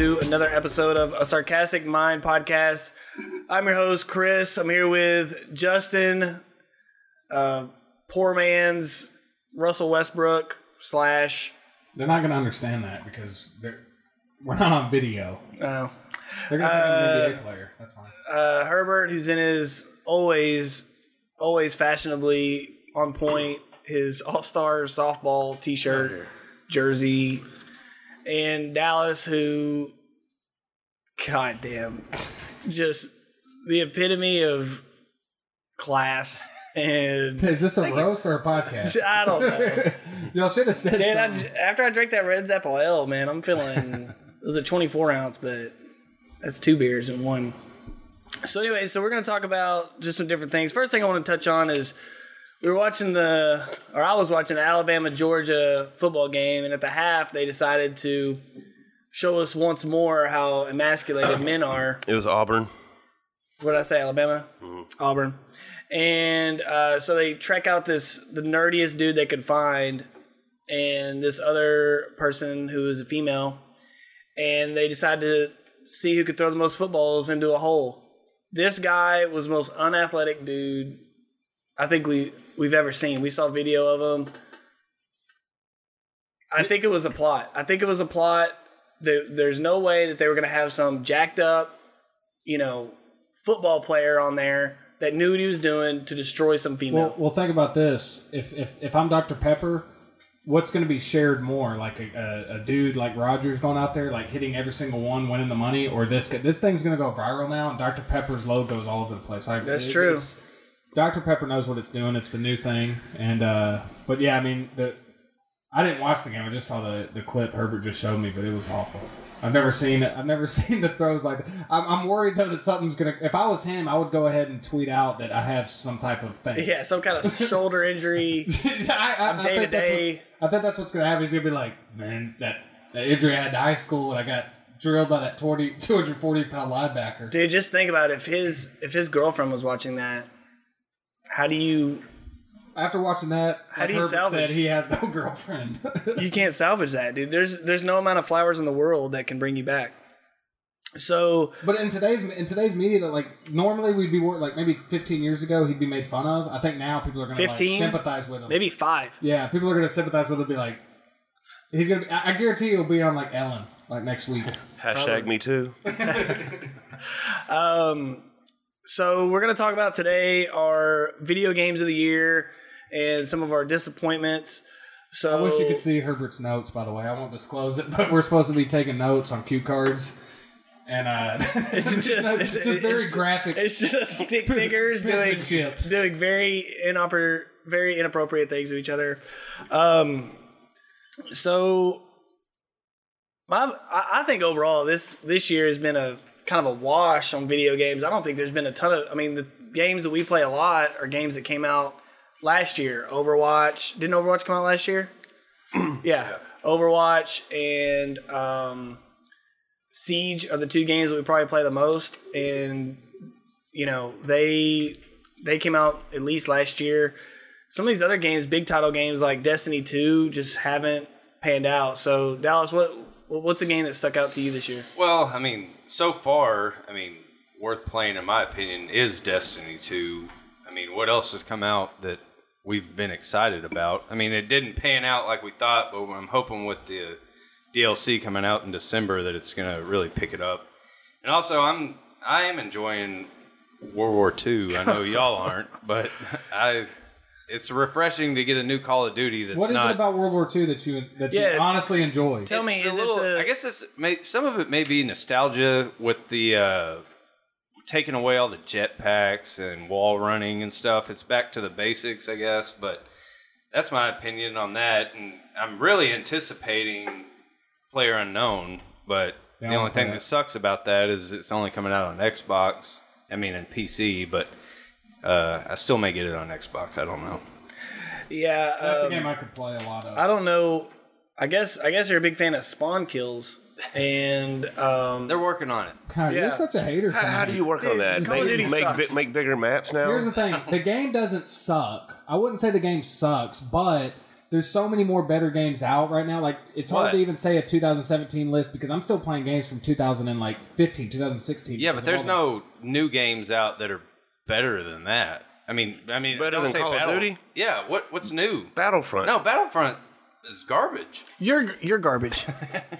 to another episode of a Sarcastic Mind podcast. I'm your host, Chris. I'm here with Justin, uh, poor man's Russell Westbrook slash. They're not going to understand that because they're, we're not on video. Uh, They're going to think I'm an NBA player. That's fine. uh, Herbert, who's in his always, always fashionably on point, his All Star softball t shirt, jersey, and Dallas, who, goddamn, just the epitome of class. And Is this a roast or a podcast? I don't know. Y'all should have said Dan, I, something. after I drank that Red Apple Ale, man, I'm feeling. it was a 24 ounce, but that's two beers in one. So anyway, so we're gonna talk about just some different things. First thing I want to touch on is we were watching the, or I was watching the Alabama Georgia football game, and at the half they decided to show us once more how emasculated men are. It was Auburn. What did I say? Alabama, Auburn, and uh, so they trek out this the nerdiest dude they could find, and this other person who is a female, and they decided to see who could throw the most footballs into a hole. This guy was the most unathletic dude I think we we've ever seen. We saw video of him. I think it was a plot. I think it was a plot. There, there's no way that they were going to have some jacked up, you know, football player on there that knew what he was doing to destroy some female. Well, well, think about this. If if if I'm Dr Pepper, what's going to be shared more? Like a, a, a dude like Rogers going out there like hitting every single one, winning the money, or this this thing's going to go viral now, and Dr Pepper's logo is all over the place. Like, That's it- true. it's- Dr Pepper knows what it's doing. It's the new thing, and uh, but yeah, I mean the. I didn't watch the game. I just saw the, the clip Herbert just showed me, but it was awful. I've never seen it. I've never seen the throws like that. I'm, I'm worried though that something's gonna. If I was him, I would go ahead and tweet out that I have some type of thing. yeah, some kind of shoulder injury. I, I, I day to day. I think that's what's gonna happen. He's gonna be like, man, that, that injury I had in high school, and I got drilled by that 20, 240 pound linebacker. Dude, just think about it. if his if his girlfriend was watching that. How do you After watching that, How like do you Herbert salvage? Said he has no girlfriend. you can't salvage that, dude. There's there's no amount of flowers in the world that can bring you back. So But in today's in today's media, that like normally we'd be like maybe 15 years ago he'd be made fun of. I think now people are gonna like, sympathize with him. maybe five. Yeah, people are gonna sympathize with him. Be like, he's gonna. Be, I I guarantee he'll be on like Ellen like next week. Hashtag me too. Um, so we're gonna talk about today our video games of the year and some of our disappointments. So I wish you could see Herbert's notes. By the way, I won't disclose it, but we're supposed to be taking notes on cue cards, and uh, It's just, it's it's, just very it's- graphic. It's just stick figures doing doing very inoper very inappropriate things to each other. Um, so my I I think overall this this year has been a kind of a wash on video games. I don't think there's been a ton of. I mean, the games that we play a lot are games that came out last year. Overwatch didn't Overwatch come out last year? yeah. Overwatch and um, Siege are the two games that we probably play the most, and you know they they came out at least last year. Some of these other games, big title games like Destiny Two, just haven't panned out. So Dallas, what what's a game that stuck out to you this year? Well, I mean, so far, I mean, worth playing in my opinion is Destiny 2. I mean, what else has come out that we've been excited about? I mean, it didn't pan out like we thought, but I'm hoping with the DLC coming out in December that it's going to really pick it up. And also, I'm I am enjoying World War II. I know y'all aren't, but I it's refreshing to get a new Call of Duty that's What is not it about World War II that you that you Yeah. honestly enjoy? Tell me, It's a is little- it the? I guess it's may, some of it may be nostalgia with the uh, taking away all the jetpacks and wall running and stuff. It's back to the basics, I guess. But that's my opinion on that. And I'm really anticipating Player Unknown. But Yeah, the only wanna thing that. that sucks about that is it's only coming out on Xbox. I mean, and PC. But uh, I still may get it on Xbox. I don't know. yeah, That's a um, game I could play a lot of. I don't know. I guess I guess you're a big fan of spawn kills, and um, They're working on it. God, yeah. you're such a hater. How, how do you work on that? Call of Duty Make, make, sucks. bi- make bigger maps now? Here's the thing: the game doesn't suck. I wouldn't say the game sucks, but there's so many more better games out right now. Like it's hard to even say a 2017 list because I'm still playing games from 2015, 2016. Yeah, but there's no new games out that are better than that. I mean, I mean, Better don't than say Call of Battle- Duty? Yeah. What What's new? Battlefront. No, Battlefront is garbage. You're you're garbage.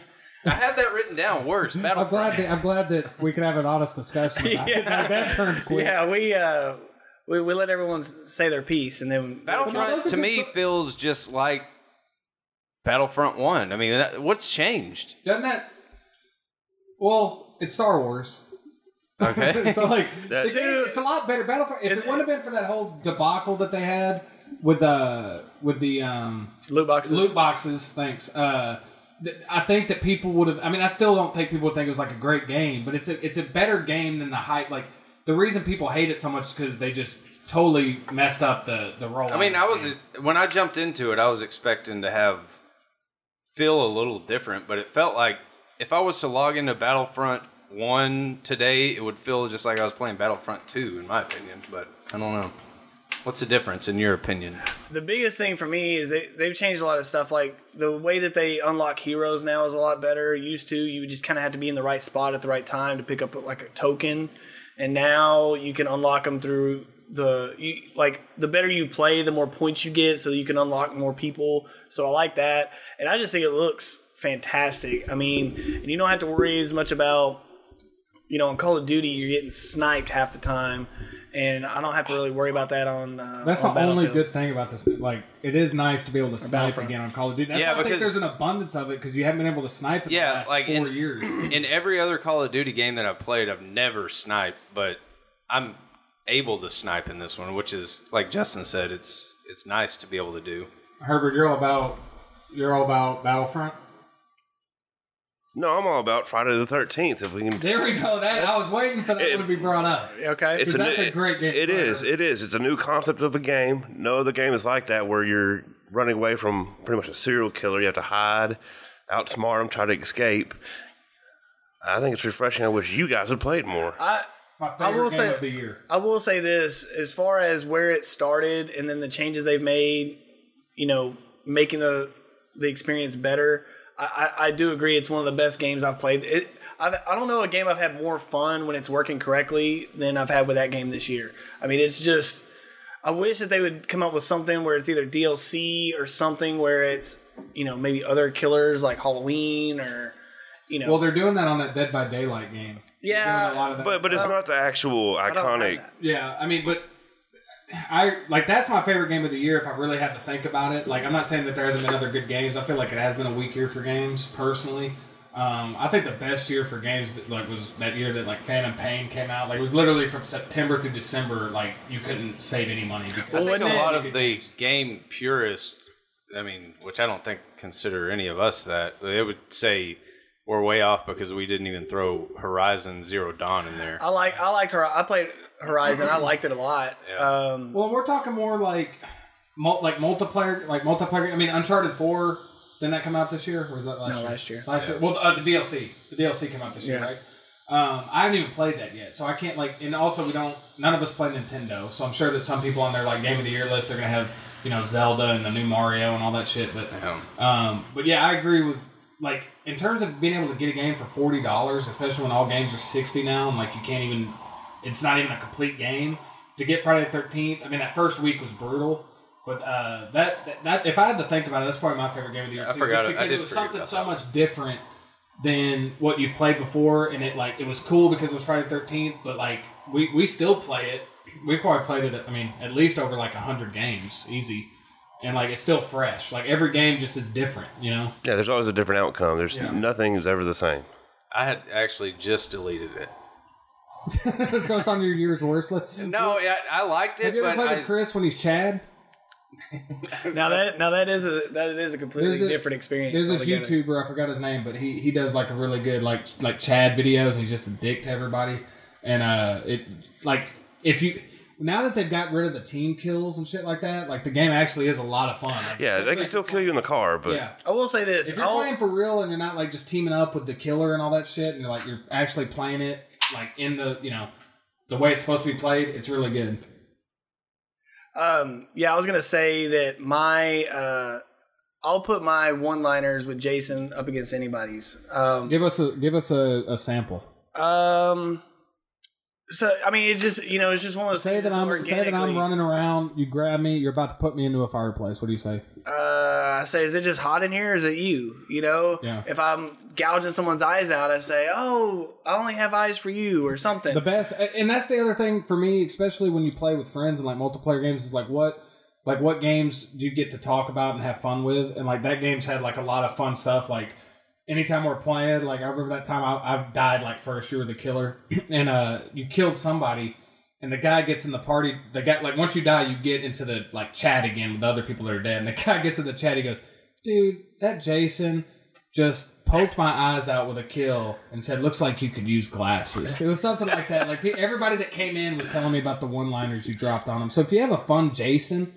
I have that written down. Worse, the- I'm Battlefront. glad that I'm glad that we can have an honest discussion. About it. Yeah. That, that turned quick. yeah, we uh we, we let everyone s- say their piece and then Battlefront Well, no, those are to good me so- feels just like Battlefront One. I mean, that, what's changed? Doesn't that? Well, it's Star Wars. Okay. so like, the game- it's a lot better. Battlefront. If it, wouldn't have been for that whole debacle that they had with the with the um, loot boxes. loot boxes. Thanks. Uh, th- I think that people would have. I mean, I still don't think people would think it was like a great game, but it's a it's a better game than the hype. Like the reason people hate it so much is because they just totally messed up the the role. I mean, I was when I jumped into it, I was expecting to have feel a little different, but it felt like if I was to log into Battlefront One today, it would feel just like I was playing Battlefront Two, in my opinion. But I don't know. What's the difference in your opinion? the biggest thing for me is they, they've changed a lot of stuff. Like the way that they unlock heroes now is a lot better. Used to, you just kind of had to be in the right spot at the right time to pick up like a token, and now you can unlock them through the you, like the better you play, the more points you get, so you can unlock more people. So I like that, and I just think it looks fantastic. I mean, and you don't have to worry as much about you know, on Call of Duty, you're getting sniped half the time, and I don't have to really worry about that on. Uh, That's on the only good thing about this. Like, it is nice to be able to snipe again on Call of Duty. That's Yeah, why I think because- there's an abundance of it because you haven't been able to snipe in Yeah, the last like four in- years. In every other Call of Duty game that I've played, I've never sniped, but I'm able to snipe in this one, which is like Justin said, it's it's nice to be able to do. Herbert, you're all about you're all about Battlefront. No, I'm all about Friday the 13th. If we can. There we go. That I was waiting for that It- one to be brought up. Okay. It's that's new- a great game. It is. It is. It's a new concept of a game. No other game is like that where you're running away from pretty much a serial killer. You have to hide, outsmart him, try to escape. I think it's refreshing. I wish you guys had played more. I My favorite will game say- of the year. I will say this as far as where it started and then the changes they've made, you know, making the the experience better. I, I, I do agree it's one of the best games I've played. It I've, I don't know a game I've had more fun when it's working correctly than I've had with that game this year. I mean, it's just I wish that they would come up with something where it's either DLC or something where it's you know maybe other killers like Halloween or you know Well, they're doing that on that Dead by Daylight game. Yeah. a lot of that. But but it's not the actual I don't have iconic. that. Yeah, I mean, but I like that's my favorite game of the year. If I really had to think about it, like I'm not saying that there hasn't been other good games. I feel like it has been a weak year for games personally. Um, I think the best year for games that, like was that year that like Phantom Pain came out. Like it was literally from September through December. Like you couldn't save any money. Because Well, I think a lot of the game purists, I mean, which I don't think consider any of us that, they would say we're way off because we didn't even throw Horizon Zero Dawn in there. I like I liked her. I played Horizon. I liked it a lot. Yeah. Um, Well, we're talking more like, mul- like multiplayer, like multiplayer. I mean, Uncharted Four didn't that come out this year? Or was that last No, year? last year. Last year. Well, uh, the DLC. The DLC came out this year, right? Um, I haven't even played that yet, so I can't like. And also, we don't. None of us play Nintendo, so I'm sure that some people on their like game of the year list they're gonna have you know Zelda and the new Mario and all that shit. But Um, um, but yeah, I agree with like in terms of being able to get a game for forty dollars, especially when all games are sixty now, and like you can't even, it's not even a complete game. To get Friday the Thirteenth, I mean that first week was brutal, but uh, that, that that if I had to think about it, that's probably my favorite game of the year I too, forgot just it. I because did it was something so that much different than what you've played before, and it like it was cool because it was Friday the Thirteenth, but like we we still play it. We've probably played it. I mean, at least over like hundred games, easy and like it's still fresh. Like every game just is different, you know. Yeah, there's always a different outcome. There's Yeah. nothing is ever the same. I had actually just deleted it. so it's on your year's worst list. No, I, I liked it, Have you ever but played I, with Chris when he's Chad? now that now that is a that is a completely a- different experience. There's this altogether. YouTuber, I forgot his name, but he he does like a really good like like Chad videos, and he's just a dick to everybody. And uh, it like if you now that they've got rid of the team kills and shit like that, like the game actually is a lot of fun. Like, Yeah, they can still kill you in the car, but Yeah. I will say this. If you're I'll- playing for real and you're not like just teaming up with the killer and all that shit, and you're like you're actually playing it like in the you know the way it's supposed to be played, it's really good. Um, yeah, I was gonna say that my uh, I'll put my one-liners with Jason up against anybody's. Um, Give us a give us a, a sample. um, so I mean, it just you know, it's just one of those Say things that I'm say that I'm running around. You grab me. You're about to put me into a fireplace. What do you say? Uh, I say, is it just hot in here? Or is it you? You know, Yeah. if I'm gouging someone's eyes out, I say, oh, I only have eyes for you, or something. The best, and that's the other thing for me, especially when you play with friends and like multiplayer games, is like what, like what games do you get to talk about and have fun with? And like that game's had like a lot of fun stuff. Like anytime we're playing, like I remember that time I, I died like first. You were the killer, and uh, you killed somebody, and the guy gets in the party. The guy like once you die, you get into the like chat again with the other people that are dead. And the guy gets in the chat. He goes, "Dude, that Jason." Just poked my eyes out with a kill and said, "Looks like you could use glasses." It was something like that. Like everybody that came in was telling me about the one-liners you dropped on them. So if you have a fun Jason,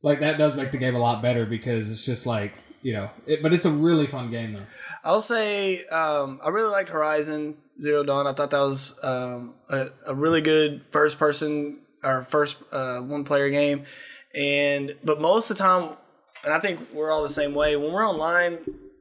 like that does make the game a lot better because it's just like you know. It, but it's a really fun game though. I'll say um, I really liked Horizon Zero Dawn. I thought that was um, a, a really good first person or first uh, one player game. And but most of the time, and I think we're all the same way. When we're online,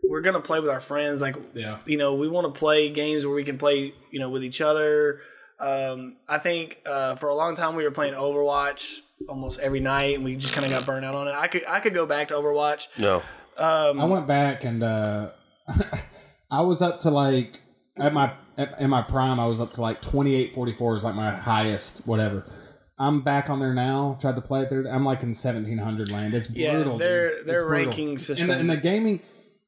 we're gonna play with our friends. Like Yeah. you know, we want to play games where we can play you know with each other. Um, I think uh, for a long time we were playing Overwatch almost every night, and we just kind of got burnt out on it. I could I could go back to Overwatch. No. Um, I went back and uh, I was up to like at my at, in my prime. I was up to like twenty eight forty four is like my highest whatever. I'm back on there now. Tried to play it there. I'm like in seventeen hundred land. It's Yeah, brutal. their- dude. their brutal. ranking system- and the, and the gaming.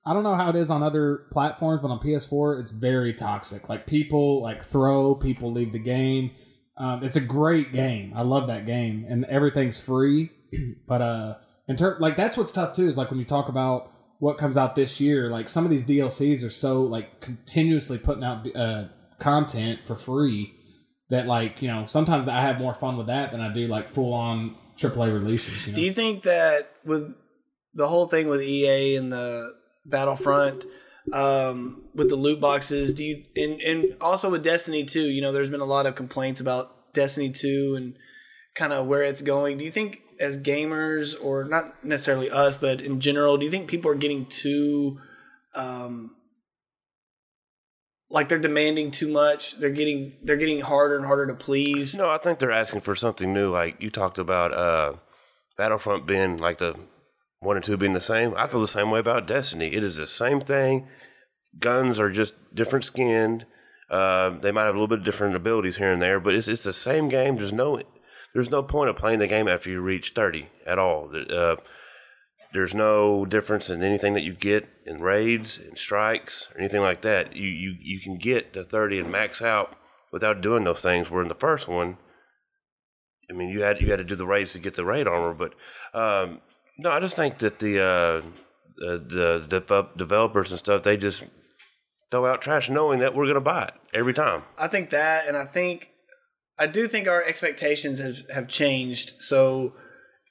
I don't know how it is on other platforms, but on PS4, it's very toxic. Like people like throw, people leave the game. Um, it's a great game. I love that game, and everything's free. but uh, in ter- like that's what's tough too is like when you talk about what comes out this year. Like some of these DLCs are so like continuously putting out uh, content for free that like you know sometimes I have more fun with that than I do like full on AAA releases. You know? Do you think that with the whole thing with EA and the Battlefront, um, with the loot boxes, do you and, and also with Destiny 2, you know, there's been a lot of complaints about Destiny 2 and kind of where it's going. Do you think as gamers or not necessarily us, but in general, do you think people are getting too um like they're demanding too much? They're getting they're getting harder and harder to please. No, I think they're asking for something new. Like you talked about uh, Battlefront being like the one and two being the same. I feel the same way about Destiny. It is the same thing. Guns are just different skinned. Uh, they might have a little bit of different abilities here and there, but it's it's the same game. There's no there's no point of playing the game after you reach thirty at all. Uh, there's no difference in anything that you get in raids and strikes or anything like that. You you you can get to thirty and max out without doing those things. Where in the first one, I mean, you had you had to do the raids to get the raid armor, but um, no, I just think that the uh, the, the dev- developers and stuff they just throw out trash, knowing that we're gonna buy it every time. I think that, and I think I do think our expectations have have changed. So,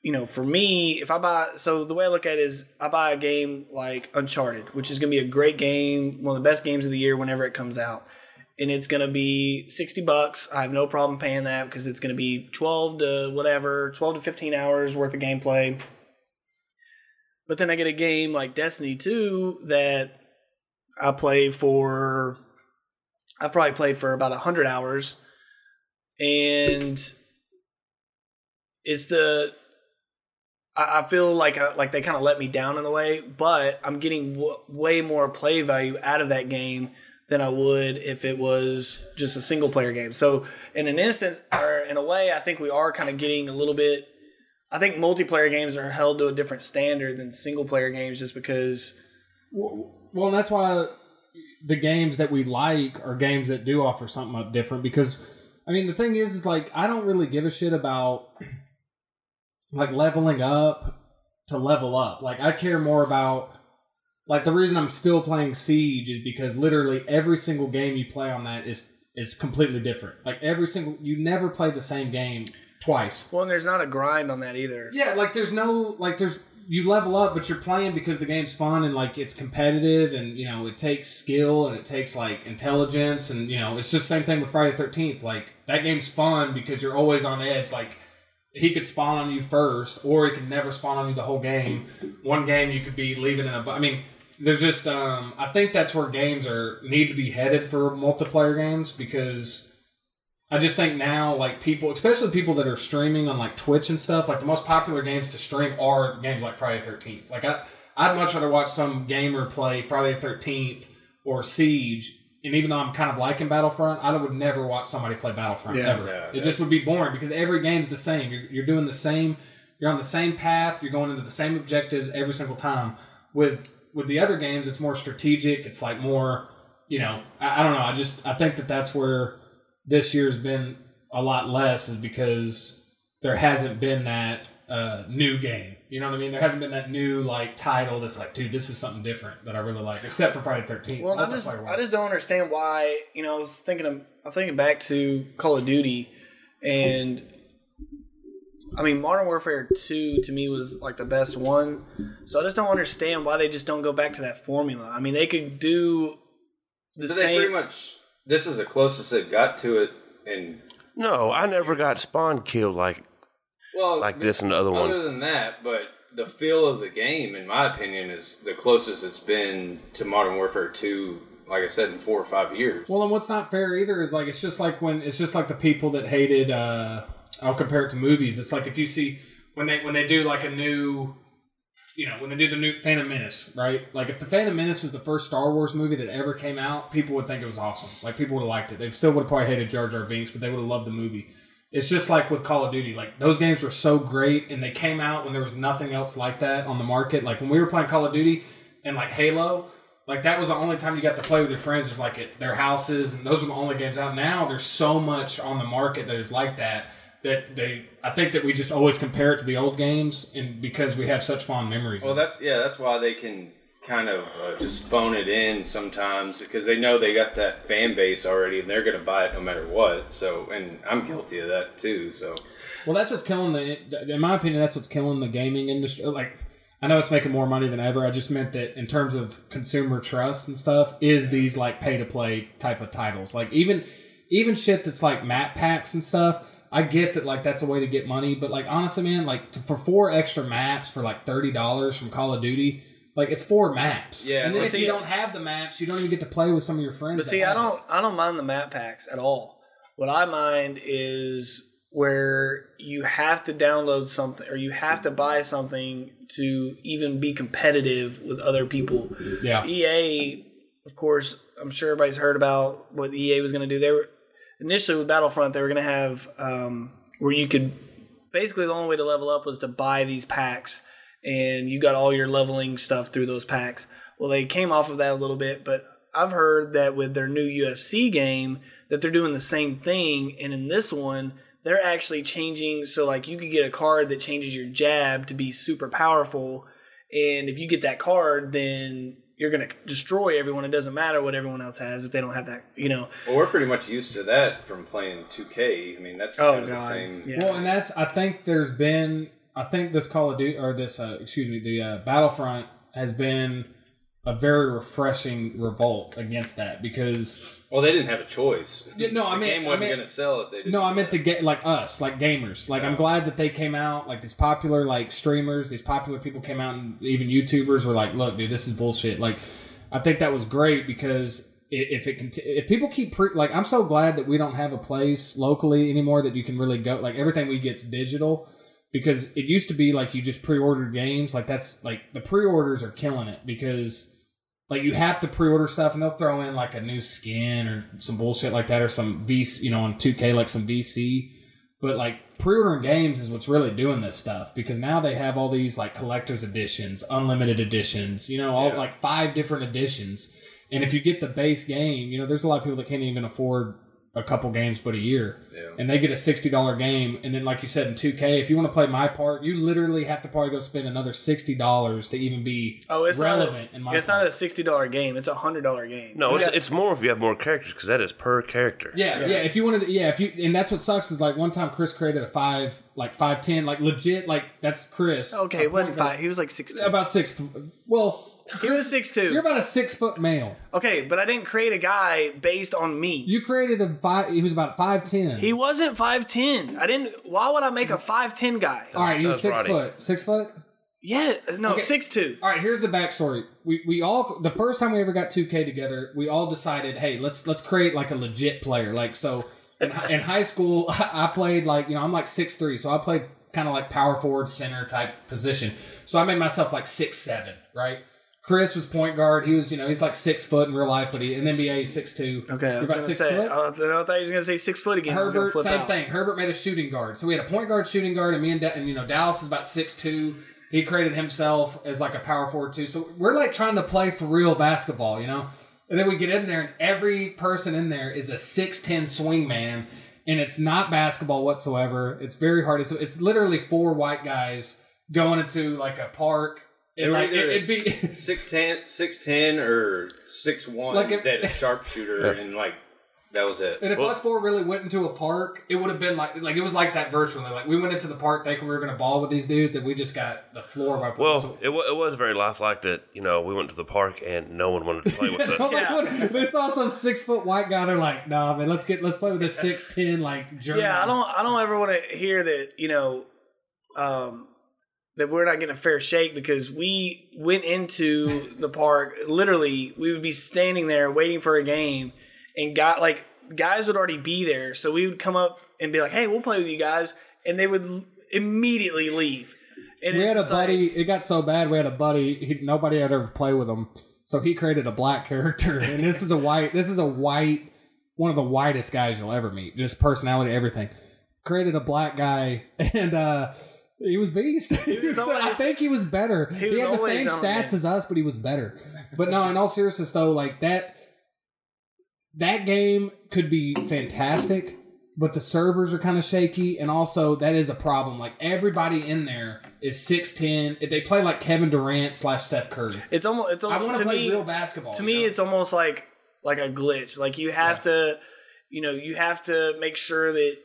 you know, for me, if I buy, so the way I look at it is, I buy a game like Uncharted, which is going to be a great game, one of the best games of the year whenever it comes out, and it's going to be sixty bucks. I have no problem paying that because it's going to be twelve to whatever, twelve to fifteen hours worth of gameplay. But then I get a game like Destiny 2 that I play for I've probably played for about 100 hours and it's the I, I feel like I, like they kind of let me down in a way, but I'm getting w- way more play value out of that game than I would if it was just a single player game. So in an instance or in a way, I think we are kind of getting a little bit. I think multiplayer games are held to a different standard than single player games, just because. Well, and that's why the games that we like are games that do offer something up different. Because I mean, the thing is, is like I don't really give a shit about like leveling up to level up. Like I care more about like the reason I'm still playing Siege is because literally every single game you play on that is is completely different. Like every single you never play the same game twice. Well, and there's not a grind on that either. Yeah, like there's no like there's you level up, but you're playing because the game's fun and like it's competitive and you know it takes skill and it takes like intelligence and you know it's just the same thing with Friday the Thirteenth. Like that game's fun because you're always on edge. Like he could spawn on you first, or he could never spawn on you the whole game. One game you could be leaving in a. I mean, there's just um, I think that's where games are need to be headed for multiplayer games because I just think now like people, especially people that are streaming on like Twitch and stuff, like the most popular games to stream are games like Friday Thirteenth. Like I, I'd much rather watch some gamer play Friday Thirteenth or Siege. And even though I'm kind of liking Battlefront, I would never watch somebody play Battlefront Yeah. ever. Yeah, it yeah. just would be boring because every game's the same. You're, you're doing the same. You're on the same path. You're going into the same objectives every single time. With with the other games, it's more strategic. It's like more, you know, I, I don't know. I just I think that that's where this year's been a lot less is because there hasn't been that uh, new game. You know what I mean? There hasn't been that new like title that's like, dude, this is something different that I really like, except for Friday Thirteenth. Well, I just I just don't understand why. You know, I was thinking of I'm thinking back to Call of Duty, and I mean, Modern Warfare Two to me was like the best one. So I just don't understand why they just don't go back to that formula. I mean, they could do the So they pretty same. much. This is the closest they've got to it, and No, I never got spawn killed like well, like this and the other one. Other than that, but the feel of the game, in my opinion, is the closest it's been to Modern Warfare Two. Like I said, in four or five years. Well, and what's not fair either is like it's just like when it's just like the people that hated. uh I'll compare it to movies. It's like if you see when they when they do like a new, you know, when they do the new Phantom Menace, right? Like if the Phantom Menace was the first Star Wars movie that ever came out, people would think it was awesome. Like people would have liked it. They still would have probably hated Jar Jar Binks, but they would have loved the movie. It's just like with Call of Duty. Like those games were so great, and they came out when there was nothing else like that on the market. Like when we were playing Call of Duty and like Halo, like that was the only time you got to play with your friends was like at their houses, and those were the only games out. Now there's so much on the market that is like that that they. I think that we just always compare it to the old games, and because we have such fond memories. Well, of that's yeah. That's why they can kind of uh, just phone it in sometimes because they know they got that fan base already, and they're going to buy it no matter what. So, and I'm guilty of that too. So, Well, that's what's killing the. In my opinion, that's what's killing the gaming industry. Like, I know it's making more money than ever. I just meant that in terms of consumer trust and stuff, is these like pay to play type of titles. Like even even shit that's like map packs and stuff. I get that like that's a way to get money, but like honestly, man, like for four extra maps for like thirty dollars from Call of Duty. Like it's four maps, Yeah, And then if see- you don't have the maps, you don't even get to play with some of your friends. But see, I don't I don't mind the map packs at all. What I mind is where you have to download something or you have to buy something to even be competitive with other people. Yeah, EA, of course, I'm sure everybody's heard about what EA was going to do. They were initially with Battlefront, they were going to have um, where you could basically the only way to level up was to buy these packs, and you got all your leveling stuff through those packs. Well, they came off of that a little bit, but I've heard that with their new UFC game that they're doing the same thing, and in this one. They're actually changing so like you could get a card that changes your jab to be super powerful, and if you get that card, then you're going to destroy everyone. It doesn't matter what everyone else has if they don't have that, you know. well, we're pretty much used to that from playing 2K. I mean, that's Oh, kind of the God. same. Yeah. Well, and that's I think there's been I think this Call of Duty or this uh, excuse me the uh, Battlefront has been a very refreshing revolt against that because Well, they didn't have a choice. Yeah, no, I mean- game I wasn't mean- going to sell if they didn't. no I meant the get like us like gamers like I'm glad that they came out like these popular like streamers these popular people came out and even YouTubers were like look dude this is bullshit like I think that was great because if it conti- if people keep pre- like I'm so glad that we don't have a place locally anymore that you can really go like everything we get's digital because it used to be like you just pre-ordered games like that's like the pre-orders are killing it because like you have to pre-order stuff and they'll throw in like a new skin or some bullshit like that or some VC you know on 2K like some VC but like pre-ordering games is what's really doing this stuff because now they have all these like collector's editions unlimited editions you know all Yeah. like five different editions and if you get the base game you know there's a lot of people that can't even afford a couple games but a year Yeah. and they get a $60 game and then like you said in 2k if you want to play MyPark you literally have to probably go spend another $60 to even be Oh, it's relevant not in a, my it's part. not a sixty dollar game. It's a hundred dollar game. No, it's, Yeah. it's more if you have more characters because that is per character. Yeah, yeah, If you wanted, to, yeah. If you and that's what sucks is like one time Chris created a five, like five ten, like legit, like that's Chris. Okay, A wasn't five. He was like sixteen. About six. Well, He was six two. You're about a six foot male. Okay, but I didn't create a guy based on me. You created a five. He was about five ten. he wasn't five ten. I didn't. Why would I make a five ten guy? All right, he was six Roddy. foot. Six foot. Yeah, no, Okay. six two. All right, here's the backstory. We we all the first time we ever got 2K together, we all decided, hey, let's let's create like a legit player. Like so, in, hi- in high school, I played like you know I'm like six three, so I played kind of like power forward center type position. So I made myself like six seven, right? Chris was point guard. He was you know he's like six foot in real life, but he in NBA six two. Okay, I was about six say. foot. I, thought he was gonna say six foot again. I was gonna Herbert, same out. thing. Herbert made a shooting guard. So we had a point guard, shooting guard, and me and, da- and you know Dallas is about six two. He created himself as like a power forward too. So we're like trying to play for real basketball, you know. And then we get in there, and every person in there is a six ten swing man, and it's not basketball whatsoever. It's very hard. It's it's literally four white guys going into like a park. And like it, it'd be six ten, six ten, or six one. Like if- that sharpshooter, and like that was it. And if us four really went into a park, it would have been like like it was like that virtually. Like we went into the park thinking we were going to ball with these dudes, and we just got the floor by. Well, so- it, wa it was very lifelike that you know we went to the park and no one wanted to play with us. Yeah. they saw some six foot white guy. They're like, "Nah, man, let's get let's play with this six ten like German." Yeah, I don't. I don't ever want to hear that. You know, um, that we're not getting a fair shake because we went into the park. Literally, we would be standing there waiting for a game, and got like guys would already be there. So we would come up and be like, "Hey, we'll play with you guys," and they would immediately leave. And We had a just like- buddy. it got so bad. We had a buddy. He, nobody had ever played with him, so he created a black character. And this is a white. This is a white. One of the whitest guys you'll ever meet. Just personality, everything. Created a black guy, and uh he was beast. He was- I think he was better. He, was had the same stats as us, but he was better. But no, in all seriousness, though, like that. That game could be fantastic, but the servers are kind of shaky, and also that is a problem. Like everybody in there is six ten. They play like Kevin Durant slash Steph Curry. It's almost. It's I almost. want to play me, real basketball. to me know? it's almost like like a glitch like you have to you know you have to make sure that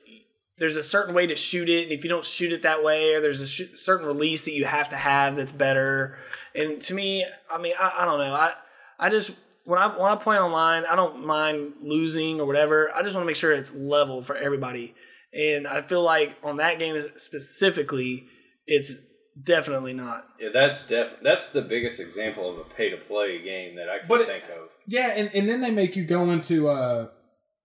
there's a certain way to shoot it and if you don't shoot it that way or there's a sh- certain release that you have to have that's better. And to me i mean i, I don't know. I i just when i when i play online i don't mind losing or whatever. I just want to make sure it's level for everybody. And i feel like on that game specifically it's definitely not. Yeah, that's def- That's the biggest example of a pay to play game that I can But it- think of. Yeah, and, and then they make you go into uh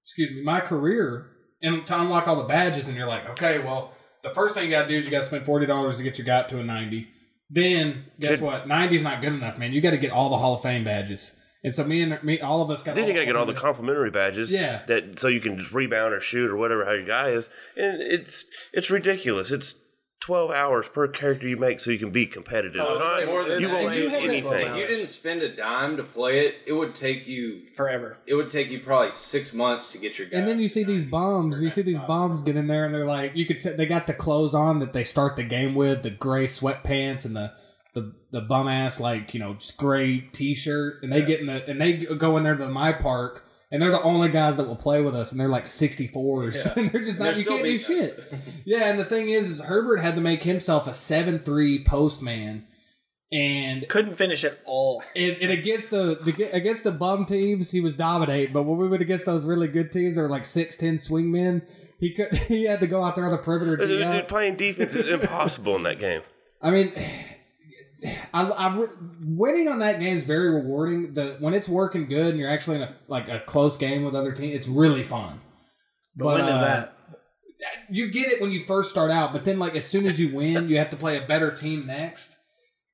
excuse me, my career and to unlock all the badges and you're like, okay, well, the first thing you gotta do is you gotta spend forty dollars to get your guy up to a ninety. Then guess Good. what? 90's not good enough, man. You gotta get all the Hall of Fame badges. And so me and me all of us got Then you gotta get all the complimentary badges. Yeah. That so you can just rebound or shoot or whatever how your guy is, and it's it's ridiculous. It's twelve hours per character you make so you can be competitive. Oh, Not- more than you that. won't And do have that- anything. If you didn't spend a dime to play it, it would take you. forever It would take you probably six months to get your. And then you see these bums. You see these bums get in there, and they're like, you could. T- they got the clothes on that they start the game with, the gray sweatpants and the the the bum ass like you know just gray t shirt, and they get in the and they go in there to my park, and they're the only guys that will play with us, and they're like sixty fours, and they're just not. They're you can't do us. shit. yeah, and the thing is, is Herbert had to make himself a seven three post man, and couldn't finish at all and, and against the, the against the bum teams, he was dominating. But when we went against those really good teams, that were like six ten swing men, he could he had to go out there on the perimeter. D playing defense is impossible in that game. I mean, I, I re- winning on that game is very rewarding. The when it's working good and you're actually in a like a close game with other teams, it's really fun. but, when is uh, that You get it when you first start out, but then like as soon as you win, you have to play a better team next.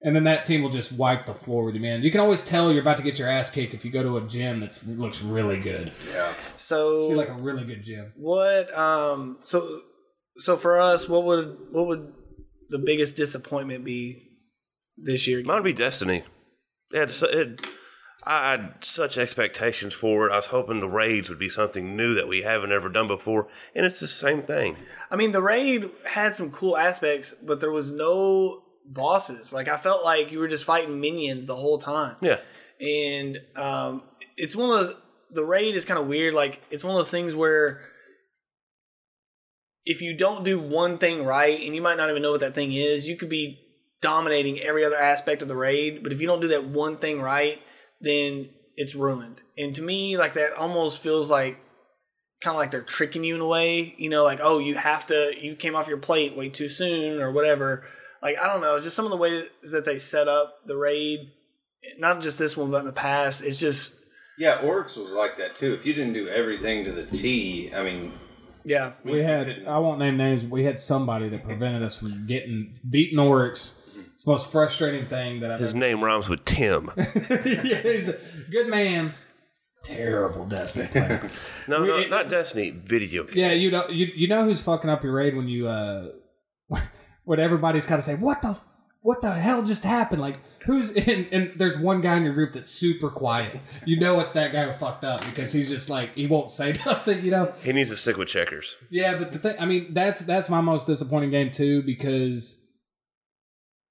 And then that team will just wipe the floor with you, man. You can always tell you're about to get your ass kicked if you go to a gym that looks really good. yeah. so See, like a really good gym. What um so so for us, what would what would the biggest disappointment be this year? Mine would be Destiny. It had, it, I had such expectations for it. I was hoping the raids would be something new that we haven't ever done before, and it's the same thing. I mean, the raid had some cool aspects, but there was no bosses. Like I felt like you were just fighting minions the whole time. Yeah, And um it's one of those the raid is kind of weird like it's one of those things where if you don't do one thing right and you might not even know what that thing is, you could be dominating every other aspect of the raid. But if you don't do that one thing right, then it's ruined. And to me, like that almost feels like kind of like they're tricking you in a way. You know, like oh, you have to, you came off your plate way too soon or whatever. Like I don't know, just some of the ways that they set up the raid, not just this one, but in the past, it's just Yeah, Oryx was like that too. If you didn't do everything to the T, I mean, yeah. We had couldn't- I won't name names. But we had somebody that prevented us from getting beating Oryx. It's the most frustrating thing that I've His ever. name rhymes with Tim. yeah, he's a good man. Terrible Destiny player. No, We- no, it- not Destiny. Video. game. yeah, you know you you know who's fucking up your raid when you uh when everybody's got to say what the what the hell just happened? Like who's in? And there's one guy in your group that's super quiet. You know it's that guy who fucked up because he's just like he won't say nothing. You know. He needs to stick with checkers. Yeah, but the thing, I mean, that's that's my most disappointing game too because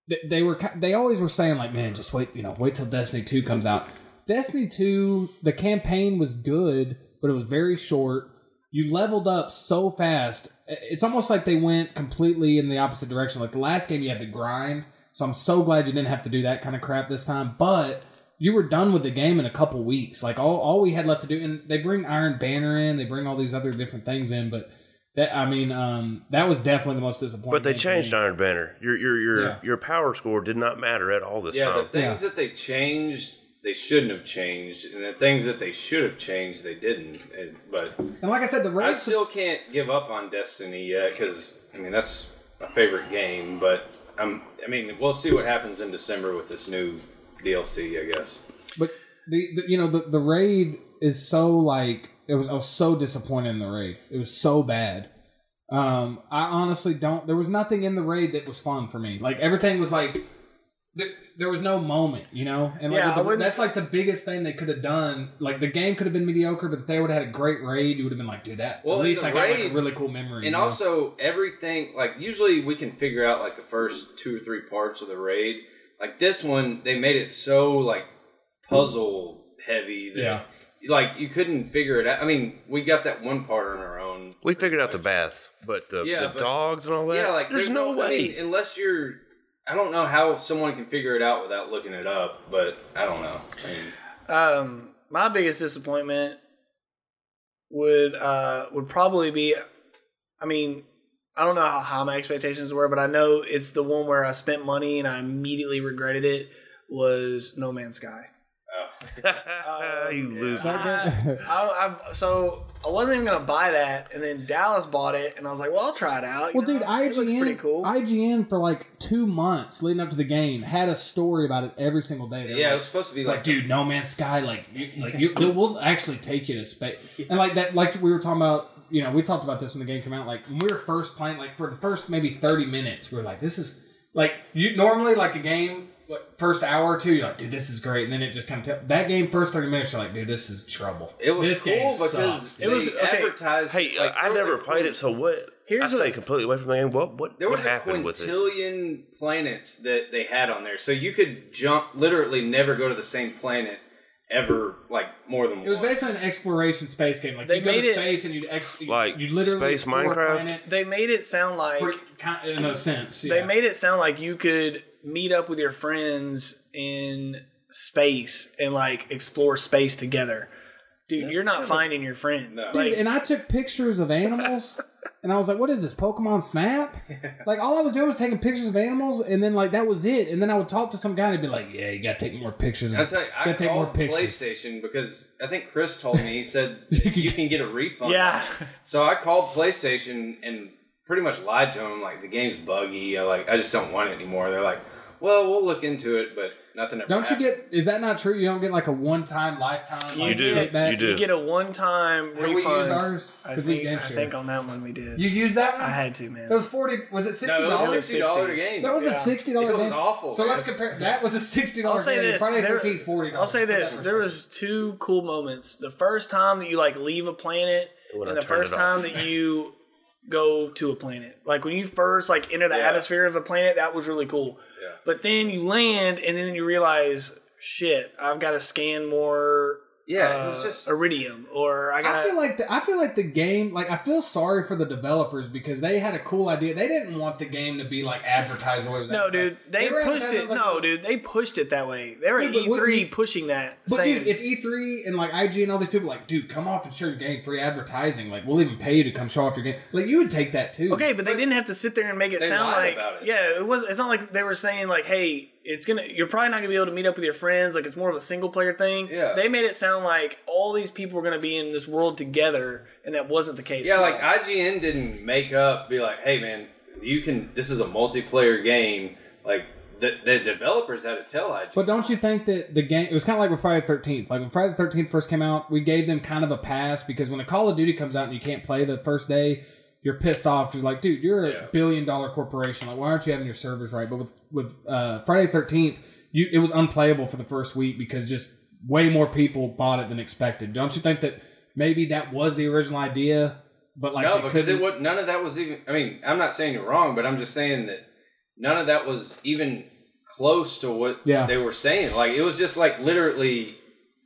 they, were they always were saying like, man, just wait, you know, wait till Destiny two comes out. Destiny two, the campaign was good, but it was very short. You leveled up so fast. It's almost like they went completely in the opposite direction. Like the last game, you had to grind. So I'm so glad you didn't have to do that kind of crap this time. But you were done with the game in a couple weeks. Like all, all we had left to do, and they bring Iron Banner in, they bring all these other different things in, but that I mean, um, that was definitely the most disappointing. But they game for me. changed Iron Banner. Your your your Yeah. your power score did not matter at all this yeah, the time. things that they changed, they shouldn't have changed, and the things that they should have changed, they didn't. And, but And like I said, the I raid still can't give up on Destiny yet because I mean that's my favorite game. But I'm, I mean, we'll see what happens in December with this new DLC. I guess. But the, the you know the the raid is so like it was I was so disappointed in the raid. It was so bad. Um, I honestly don't. There was nothing in the raid that was fun for me. Like everything was like there, there was no moment, you know. And like Yeah, the, that's like the biggest thing they could have done. Like the game could have been mediocre, but if they would have had a great raid, you would have been like, dude, that Well, at least I got like a really cool memory. And you know? also everything like usually we can figure out like the first two or three parts of the raid. Like this one, they made it so like puzzle heavy that Yeah. Like you couldn't figure it out. I mean, we got that one part on our own. we figured out the baths, but the, Yeah, the but- dogs and all that. Yeah, like there's, no, I way. mean, unless you're. I don't know how someone can figure it out without looking it up, but I don't know. I mean, Um, my biggest disappointment would uh would probably be, I mean, I don't know how high my expectations were, but I know it's the one where I spent money and I immediately regretted it. Was No Man's Sky. Oh, you lose. I, I, I, so I wasn't even gonna buy that, and then Dallas bought it, and I was like, "Well, I'll try it out." you Well, dude, know? it looks pretty IGN, cool. IGN for like two months leading up to the game had a story about it every single day. They were yeah, it was supposed to be like, like, dude, No Man's Sky, like, you, like you, they will actually take you to space, and like that, like we were talking about. You know, we talked about this when the game came out. Like when we were first playing, like for the first maybe thirty minutes, we were like, "This is like you normally like a game." Like, first hour or two, you're like, dude, this is great, and then it just kind of that game first thirty minutes, you're like, dude, this is trouble. it was this cool game because sucks. it It was- was okay. advertised. Hey, uh, like, I never a played it, so what? Here's I a- stay completely away from the game. What what There what was a happened with it? quintillion planets that they had on there, so you could jump, literally never go to the same planet ever, like more than It was once. on an exploration space game. Like They you go to made it- space and you ex- Like you literally Space Minecraft? planet they made it sound like for- in a sense. they made it sound like you could meet up with your friends in space and like explore space together. Dude, you're not finding your friends. No. Like, and I took pictures of animals, and I was like, "What is this Pokemon Snap?" Like all I was doing was taking pictures of animals, and then like that was it. And then I would talk to some guy and he'd be like, "Yeah, you gotta take more pictures." I tell you, I gotta take more called pictures. PlayStation because I think Chris told me he said you can get a refund. Yeah. So I called PlayStation and pretty much lied to him like the game's buggy. I like I just don't want it anymore. They're like, well, we'll look into it, but nothing ever. Don't you get? Is that not true? You don't get like a one-time, lifetime. You like, do. kickback? You do. you get a one-time Have we refund. used ours? I 'Cause we think, game I think on that one we did. You used that one? I had to, man. It was forty. Was it sixty dollars? No, was dollars? sixty dollar 60. game. That was Yeah. a sixty It dollar was game. awful, So man. let's compare. That was a sixty I'll say game. this. Friday the there- Thirteenth forty. I'll say this. There was two cool moments. The first time that you like leave a planet, and the first time that you go to a planet. Like when you first like enter the Yeah. atmosphere of a planet, that was really cool. Yeah. But then you land, and then you realize, shit, I've got to scan more Yeah, it was uh, just Iridium, or I got. I feel like the, I feel like the game like I feel sorry for the developers because they had a cool idea. They didn't want the game to be like advertised the way it was. no, advertised. dude, they, were pushed it. like no, dude, they pushed it that way. They were at Yeah, E3 pushing that. But saying, dude, if E3 and like IG and all these people like, dude, come off and show your game, free advertising. Like, we'll even pay you to come show off your game. Like, you would take that too. Okay, but they didn't have to sit there and make it sound like it. yeah, it was. It's not like they were saying like, hey, it's gonna. You're probably not gonna be able to meet up with your friends. Like it's more of a single player thing. Yeah. They made it sound like all these people were gonna be in this world together, and that wasn't the case. yeah, like. IGN didn't make up be like, hey man, you can. This is a multiplayer game. Like the the developers had to tell IGN. But don't you think that the game? It was kind of like with Friday the Thirteenth. Like when Friday the Thirteenth first came out, we gave them kind of a pass because when a Call of Duty comes out and you can't play the first day, you're pissed off because like, dude, you're a Yeah. billion dollar corporation. Like, why aren't you having your servers right? But with with uh, Friday Thirteenth, you it was unplayable for the first week because just way more people bought it than expected. Don't you think that maybe that was the original idea? But like, no, because it would none of that was even. I mean, I'm not saying you're wrong, but I'm just saying that none of that was even close to what Yeah. they were saying. Like it was just like literally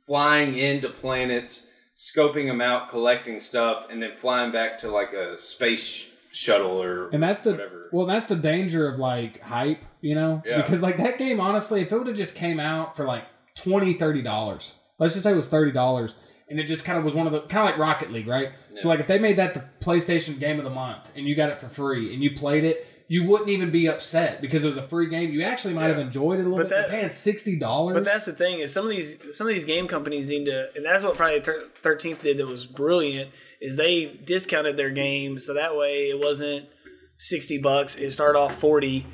flying into planets, scoping them out, collecting stuff, and then flying back to like a space shuttle or And that's the whatever. well, that's the danger of like hype, you know? Yeah. Because like that game, honestly, if it would have just came out for like 20 dollars, let's just say it was thirty dollars, and it just kind of was one of the kind of like Rocket League, right? yeah. So like if they made that the PlayStation Game of the Month and you got it for free and you played it, you wouldn't even be upset because it was a free game. You actually might have enjoyed it a little But bit. that- But paying sixty dollars, But that's the thing is some of these some of these game companies need to, and that's what Friday Thirteenth did. That was brilliant. Is they discounted their game so that way it wasn't sixty bucks. It started off forty,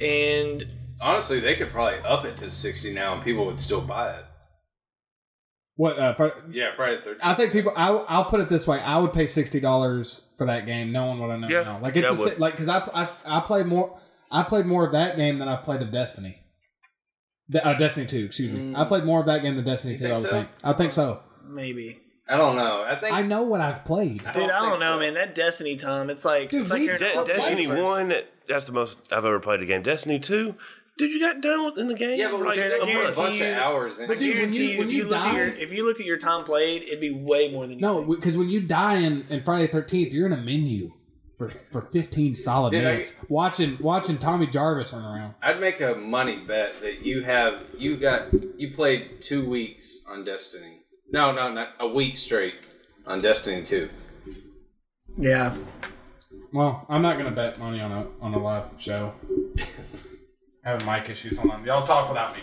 and Honestly, they could probably up it to sixty now, and people would still buy it. What uh, for, Yeah, Friday the Thirteenth. I think people. I, I'll put it this way: I would pay sixty dollars for that game, knowing what I know Yeah, now. Like it's yeah, I a, would. like because I, I I played more. I played more of that game than I've played of Destiny. De- uh, Destiny two, excuse me. I played more of that game than Destiny two. think I would so? think. I think so. maybe. I don't know. I think I know what I've played. Dude, I don't don't think know, so. man. That Destiny time, it's like Dude, it's like we- you're De- Destiny first. one, that's the most I've ever played a game. Destiny two, dude, you got done with in the game. Yeah, but for we're like still a getting a bunch of you- hours in. But dude, when Guarantee you- you, when if you you looked at your die- if you looked at your time played, it'd be way more than you No, because when you die in, in Friday the Thirteenth, you're in a menu for for fifteen solid Dude, I- minutes watching watching Tommy Jarvis run around. I'd make a money bet that you have you got you played two weeks on Destiny. No, no, not a week straight on Destiny two. Yeah, Well, I'm not gonna bet money on a on a live show. Having mic issues. Hold on, y'all talk without me.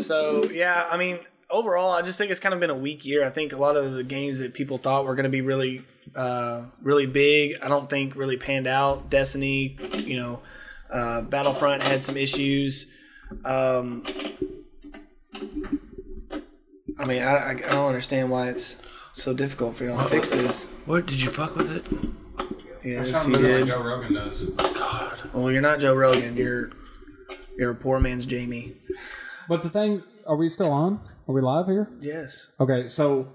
So yeah, I mean, overall, I just think it's kind of been a weak year. I think a lot of the games that people thought were going to be really, uh, really big, I don't think really panned out. Destiny, you know, uh, Battlefront had some issues. Um, I mean, I, I I don't understand why it's so difficult for y'all to fix this. What did you fuck with it? Yes, you did. Joe Rogan does. God. Well, you're not Joe Rogan. You're you're a poor man's Jamie. But the thing, are we still on? Are we live here? Yes. Okay, so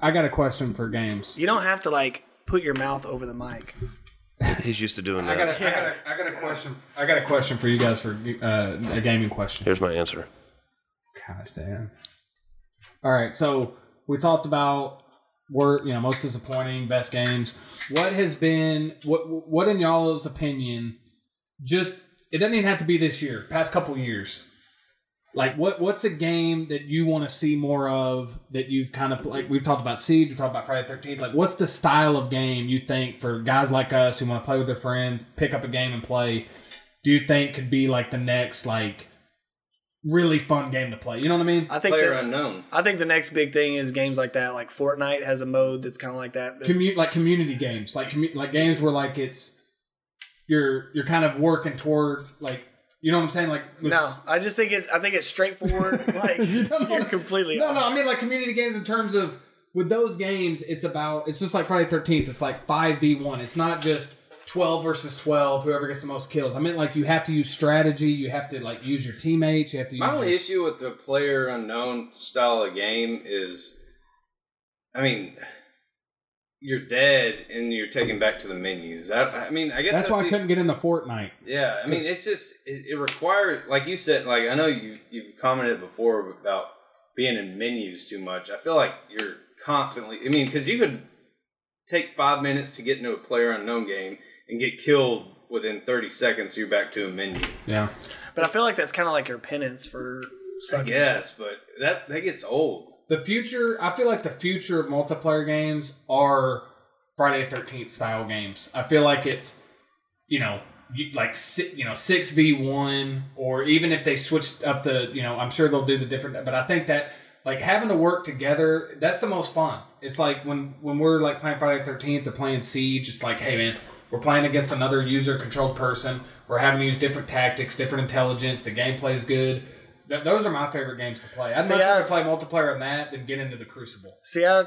I got a question for games. You don't have to like put your mouth over the mic. He's used to doing I that. got a, I got a, I got a question. I got a question for you guys for uh, a gaming question. Here's my answer. Gosh damn. All right, so we talked about were you know most disappointing best games. What has been what what in y'all's opinion? Just it doesn't even have to be this year. Past couple years. Like what what's a game that you want to see more of that you've kind of like we've talked about Siege, we talked about Friday Thirteenth. Like what's the style of game you think for guys like us who want to play with their friends, pick up a game and play? Do you think could be like the next like really fun game to play? You know what I mean? I think Player that- unknown. I think the next big thing is games like that. Like Fortnite has a mode that's kind of like that. that's- Commu- like community games, like commu- like games where like it's you're you're kind of working toward like you know what I'm saying, like with- no, I just think it's. I think it's straightforward. like You don't you're wanna- completely. No, off. no, I mean like community games in terms of with those games, it's about it's just like Friday Thirteenth. It's like five v one. It's not just twelve versus twelve. Whoever gets the most kills. I mean like you have to use strategy. You have to like use your teammates. You have to use. My only Your, issue with the player unknown style of game is, I mean, you're dead and you're taken back to the menus. I, I mean, I guess That's why I couldn't get into Fortnite. Yeah, I mean, it's just it, it requires, like you said, like I know you you commented before about being in menus too much. I feel like you're constantly. I mean, because you could take five minutes to get into a player unknown game and get killed within 30 seconds. You're back to a menu. Yeah. But I feel like that's kind of like your penance for I sucking. guess, but that that gets old. The future, I feel like the future of multiplayer games are Friday the Thirteenth style games. I feel like it's, you know, you- like you know six v one, or even if they switched up the, you know, I'm sure they'll do the different. But I think that like having to work together, that's the most fun. It's like when when we're like playing Friday the Thirteenth or playing Siege. It's like, hey man, we're playing against another user controlled person. We're having to use different tactics, different intelligence. The gameplay is good. Th- those are my favorite games to play. I'd See, much I- rather play multiplayer than that than get into the Crucible. See, I,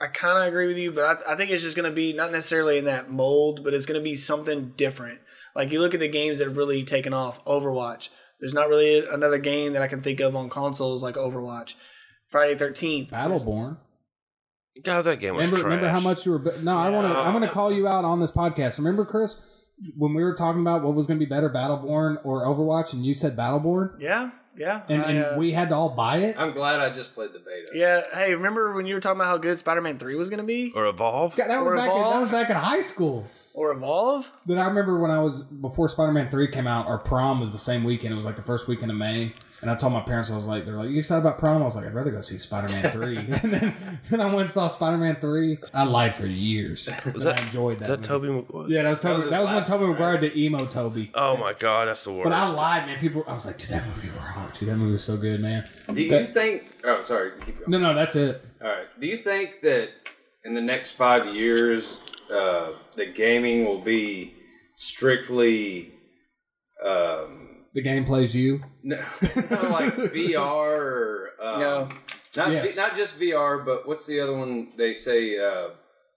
I kind of agree with you, but I, I think it's just going to be not necessarily in that mold, but it's going to be something different. Like you look at the games that have really taken off. Overwatch. There's not really another game that I can think of on consoles like Overwatch. Friday Thirteenth. Battleborn. God, that game was Remember, trash. remember how much you were. bi- No, I want to. I'm going to call you out on this podcast. Remember, Chris, when we were talking about what was going to be better, Battleborn or Overwatch, and you said Battleborn, Yeah, yeah. and, I, and uh, we had to all buy it. I'm glad I just played the beta. yeah. Hey, remember when you were talking about how good Spider-Man Three was going to be, Or Evolve? God, that was Or back. In, that was back in high school. or Evolve? Then I remember when I was before Spider-Man Three came out. Our prom was the same weekend. It was like the first weekend of May. And I told my parents, I was like, they're like, you excited about prom? I was like, I'd rather go see Spider-Man 3. and then, then I went and saw Spider-Man 3. I lied for years. but that- I enjoyed that. Is that movie. Tobey Maguire? Yeah, that was Tobey. was That was, when Tobey one, Maguire did emo Tobey. Oh my god, that's the worst. But I lied, man. People, I was like, dude, that movie rocked. Dude, that movie was so good, man. Do you But- think? Oh, sorry. Keep going. No, no, that's it. All right. Do you think that in the next five years, uh, the gaming will be strictly um, The game plays you. no, not like VR or um, No. not Yes. not just VR, but what's the other one they say? Uh,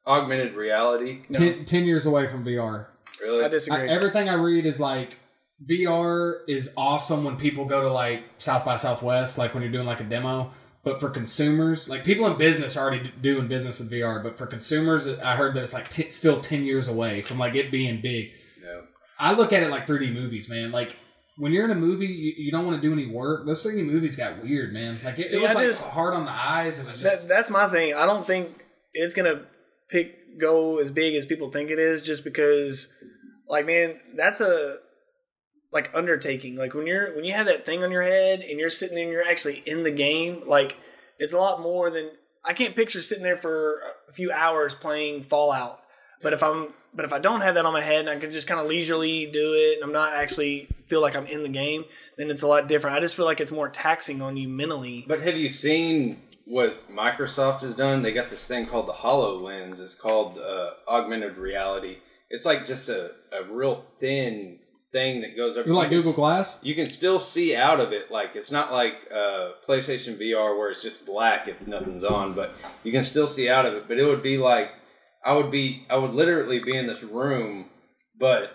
augmented reality. Ten, 10 years away from VR. Really? I disagree. I, everything I read is like VR is awesome when people go to like South by Southwest, like when you're doing like a demo. But for consumers, like people in business are already doing business with VR. But for consumers, I heard that it's like t- still ten years away from like it being big. no. I look at it like 3D movies, man. Like when you're in a movie, you, you don't want to do any work. Those 3D movies got weird, man. Like it, See, it was I like just- hard on the eyes. It was just that, that's my thing. I don't think it's gonna pick go as big as people think it is, just because, like, man, that's a like undertaking. Like when you're when you have that thing on your head and you're sitting there and you're actually in the game, like it's a lot more than I can't picture sitting there for a few hours playing Fallout. But if I'm but if I don't have that on my head and I can just kind of leisurely do it and I'm not actually feel like I'm in the game, then it's a lot different. I just feel like it's more taxing on you mentally. But have you seen what Microsoft has done? They got this thing called the HoloLens. It's called uh, augmented reality. It's like just a, a real thin thing that goes up. Is it like Google Glass. You can still see out of it. Like it's not like uh, PlayStation VR where it's just black if nothing's on, but you can still see out of it. But it would be like I would be I would literally be in this room, but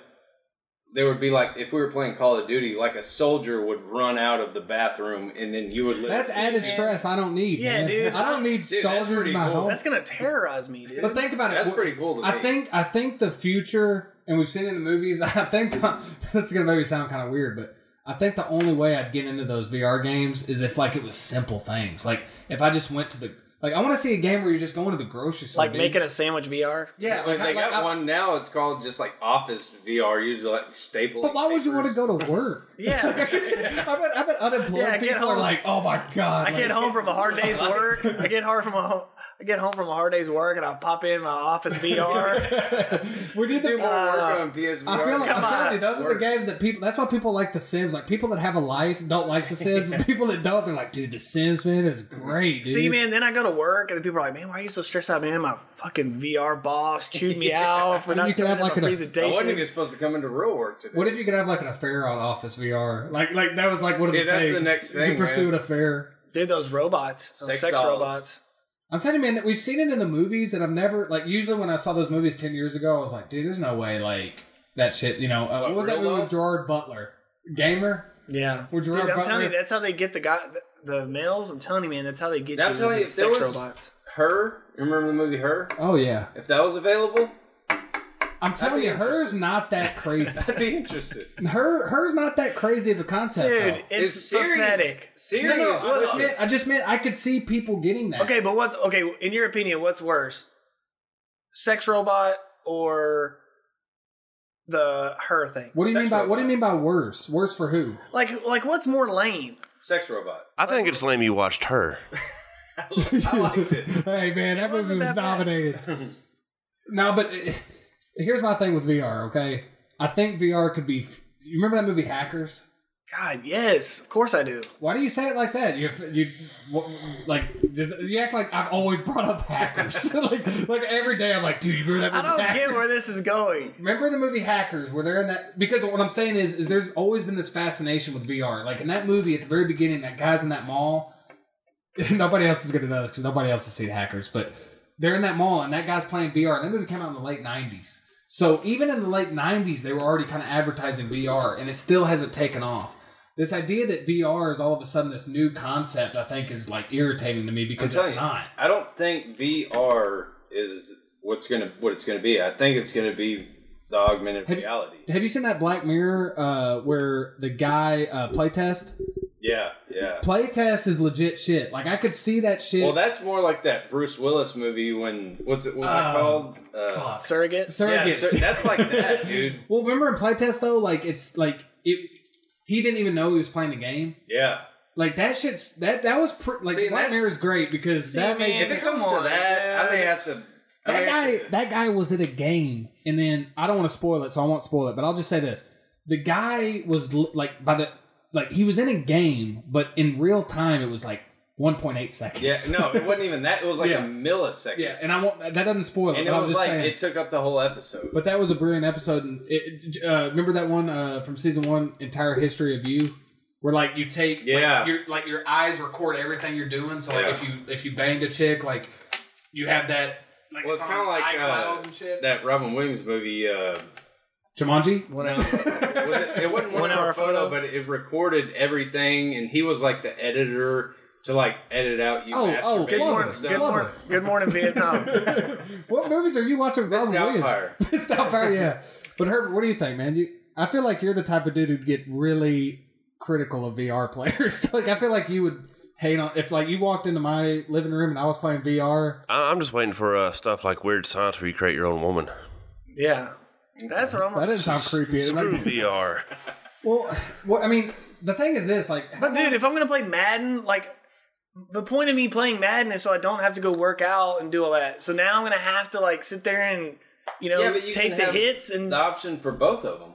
there would be like if we were playing Call of Duty, like a soldier would run out of the bathroom, and then you would. literally That's added stress I don't need. Yeah, man. dude. I don't need Dude, soldiers in my cool. home. That's gonna terrorize me, dude. But think about it. That's pretty cool to I me. think I think the future, and we've seen it in the movies. I think this is gonna maybe sound kind of weird, but I think the only way I'd get into those VR games is if like it was simple things. Like if I just went to the like I want to see a game where you're just going to the grocery store, like dude. making a sandwich VR. yeah. Like, Like, they like, got I- one now. It's called just like Office VR. Usually like staple. But why would you want to go to work? Yeah. I bet, I bet unemployed Yeah, get people are like, oh my god. I get home from a hard day's work. I get home from a I get home from a hard day's work and I pop in my office VR. we need do more Uh, work on PSVR? I feel like Come I'm telling you, those are the games that people. That's why people like The Sims. Like people that have a life don't like The Sims, but people that don't, they're like, dude, The Sims man is great, dude. See, man, then I go to work and the people are like, "Man, why are you so stressed out, man? My fucking VR boss chewed me out for not you can have, doing like, my an- I wasn't even supposed to come into real work today. What if you could have like an affair on Office VR? Like, like that was like one of the Yeah, that's the things. next You thing, could pursue an affair. Dude, those robots, those Sex sex, robots. I'm telling you, man, that we've seen it in the movies, and I've never like. Usually, when I saw those movies ten years ago, I was like, dude, there's no way like that shit. You know, uh, what, What, was that real movie with Gerard Butler? Gamer. Yeah, Would you Dude, I'm Butler- telling you, that's how they get the guy, the, the males. I'm telling you, man, that's how they get you. I'm telling you, these if there sex was- robots. Her, remember the movie Her? Oh yeah, If that was available, I'm telling you, hers is not that crazy. I'd be interested. Her hers not that crazy of a concept. Dude, though. it's Is series- pathetic. Series, No, no, I just, meant, I just meant I could see people getting that. Okay, but what's okay in your opinion? What's worse, sex robot or the her thing? What do you Sex mean by what do you mean by worse? Worse for who? Like, like what's more lame? sex robot. I think it's lame you watched her. I liked it. hey man, that movie wasn't that nominated. no, but uh, here's my thing with VR. Okay, I think VR could be. f- You remember that movie Hackers? God, yes, of course I do. Why do you say it like that? You you like you act like I've always brought up Hackers. like like every day I'm like, dude, you remember that Movie I don't Hackers? get where this is going. Remember the movie Hackers where they're in that because what I'm saying is is there's always been this fascination with VR. Like in that movie at the very beginning, that guy's in that mall. nobody else is gonna know this because nobody else has seen Hackers, but they're in that mall and that guy's playing VR. And that movie came out in the late '90s. So even in the late '90s, they were already kind of advertising VR, and it still hasn't taken off. This idea that VR is all of a sudden this new concept, I think, is like irritating to me because it's you, not. I don't think VR is what's gonna what it's gonna be. I think it's gonna be the augmented Have you- reality. Have you seen that Black Mirror uh, where the guy uh, playtest? Yeah, yeah. Playtest is legit shit. Like I could see that shit. Well, that's more like that Bruce Willis movie when what's it? What's that Um, called? Uh, fuck. Surrogate. yeah, Surrogates. so that's like that, dude. well, remember in playtest though, like it's like it. He didn't even know he was playing the game. Yeah. Like that shit's that that was pr- like See, Black Mirror is great because that man, made If it Come comes to that, I may have to. I that may guy to- that guy was at a game and then I don't want to spoil it, so I won't spoil it. But I'll just say this: the guy was like by the like he was in a game, but in real time it was like 1.8 seconds. Yeah, no, it wasn't even that. It was like Yeah. a millisecond. yeah, and I won't. That doesn't spoil it. and it was like saying. it took up the whole episode. But that was a brilliant episode. And it, uh, remember that one uh, from season one, entire history of you, where like you take, like, Yeah. your like your eyes record everything you're doing. So like Yeah. if you if you banged a chick, like you have that. Like well, it's kind of like uh, that Robin Williams movie. Jumanji. One hour. was it, it wasn't one, One hour, hour photo, photo? but it recorded everything, and he was like the editor to like edit out you. Oh, oh, Good Flubber. morning. stuff. Good morning. Good morning, Vietnam. what movies are you watching with Miss Robin Williams? Doubtfire. Miss Doubtfire, yeah. But Herbert, what do you think, man? You, I feel like you're the type of dude who'd get really critical of VR players. like I feel like you would hate on if like you walked into my living room and I was playing VR. I- I'm just waiting for uh, stuff like Weird Science where you create your own woman. yeah, that's what I'm. That doesn't sound creepy. Screw Like, VR. well, what I mean, the thing is this: like, But dude, if I'm gonna play Madden, like the point of me playing Madden is so I don't have to go work out and do all that. So now I'm gonna have to like sit there and you know Yeah, you take the hits and The option for both of them.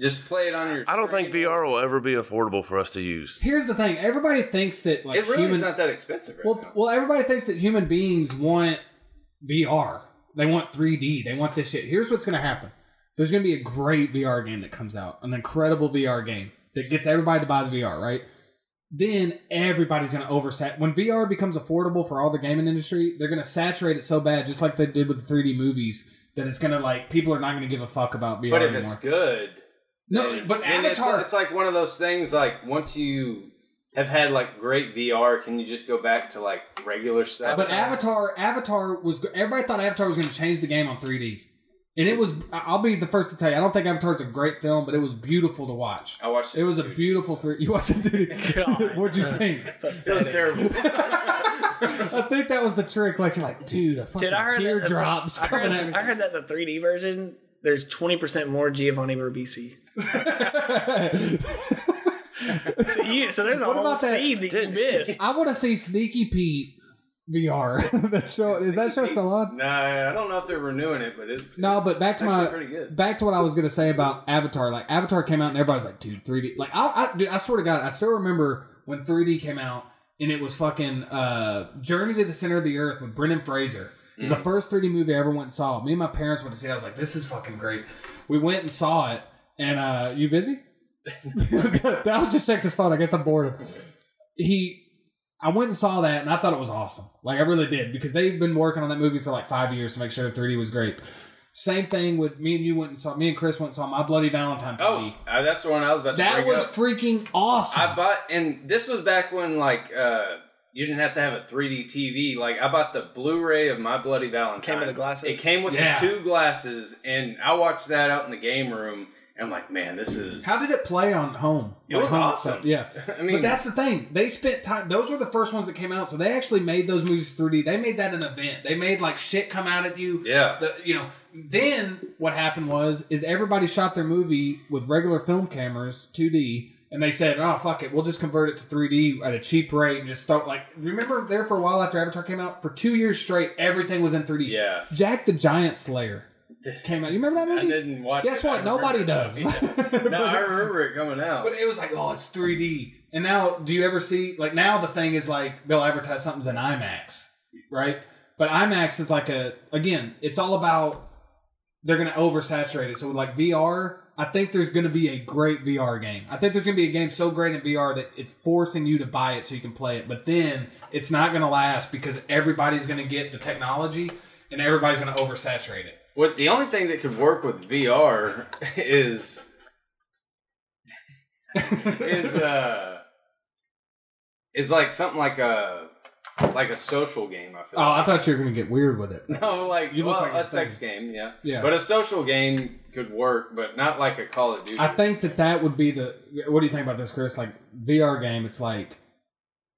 Just play it on your. I don't think. VR will ever be affordable for us to use. here's the thing: everybody thinks that like It really human. is not that expensive right well, now. well, everybody thinks that human beings want VR. They want 3D. They want this shit. Here's what's going to happen. There's going to be a great VR game that comes out, an incredible VR game that gets everybody to buy the VR, right? Then everybody's going to oversat. When VR becomes affordable for all the gaming industry, they're going to saturate it so bad, just like they did with the 3D movies, that it's going to like people are not going to give a fuck about VR But if anymore. it's good, no, then- but then it's, Avatar. it's like one of those things. Like once you have had like great VR, can you just go back to like regular stuff? But Avatar, Avatar was everybody thought Avatar was going to change the game on 3D, and it was. I'll be the first to tell you, I don't think Avatar's a great film, but it was beautiful to watch. I watched it. It was a beautiful three. You watched it, dude? God. What'd you think? It was terrible. I think that was the trick. Like you're like, dude, a fucking Dude, I heard teardrops that, I coming heard, at me. I heard that in the 3D version, there's 20% more Giovanni Ribisi. So, you, so there's a What whole about that- scene that you missed. I want to see Sneaky Pete VR. that show is that show still on? No, I don't know if they're renewing it, but it's No, but back to my pretty good. back to what I was gonna say about Avatar. Like Avatar came out and everybody's like, dude, 3D. Like I, I, dude, I swear to God, I still remember when 3D came out and it was fucking uh, Journey to the Center of the Earth with Brendan Fraser. It was Mm. the first 3D movie I ever went and saw. Me and my parents went to see. it. I was like, this is fucking great. We went and saw it. And uh, you busy? that was just checked his phone. I guess I'm bored. He I went and saw that and I thought it was awesome. Like I really did because they've been working on that movie for like five years to make sure the 3D was great. Same thing with me and you went and saw me and Chris went and saw My Bloody Valentine 3D. oh, uh, that's the one I was about to that bring was up. freaking awesome. I bought, and this was back when like uh you didn't have to have a 3D TV. Like I bought the Blu-ray of My Bloody Valentine. Came with the glasses? It came with Yeah. the two glasses, and I watched that out in the game room. I'm like, man, this is. How did it play on home? It was home awesome. stuff? Yeah, I mean- but that's the thing. They spent time. Those were the first ones that came out, so they actually made those movies 3D. They made that an event. They made like shit come out at you. Yeah. The, you know. Then what happened was is everybody shot their movie with regular film cameras 2D. And they said, "Oh fuck it, we'll just convert it to 3D at a cheap rate and just throw like." Remember, there for a while after Avatar came out, for two years straight, everything was in 3D. Yeah. Jack the Giant Slayer came out. You remember that movie? I didn't watch. Guess it. What? Nobody does. no, I remember it coming out. But it was like, oh, it's 3D. And now, do you ever see like now the thing is like they'll advertise something's in IMAX, right? But IMAX is like a again, it's all about they're going to oversaturate it. So like VR, I think there's going to be a great VR game. I think there's going to be a game so great in VR that it's forcing you to buy it so you can play it. But then it's not going to last because everybody's going to get the technology and everybody's going to oversaturate it. What the only thing that could work with VR is is uh is like something like a like a social game. I feel. Oh, I thought you were going to get weird with it. no, like You look like a sex game, yeah, Yeah. But a social game could work, but not like a Call of Duty. I think that that would be the. What do you think about this, Chris? Like VR game, it's like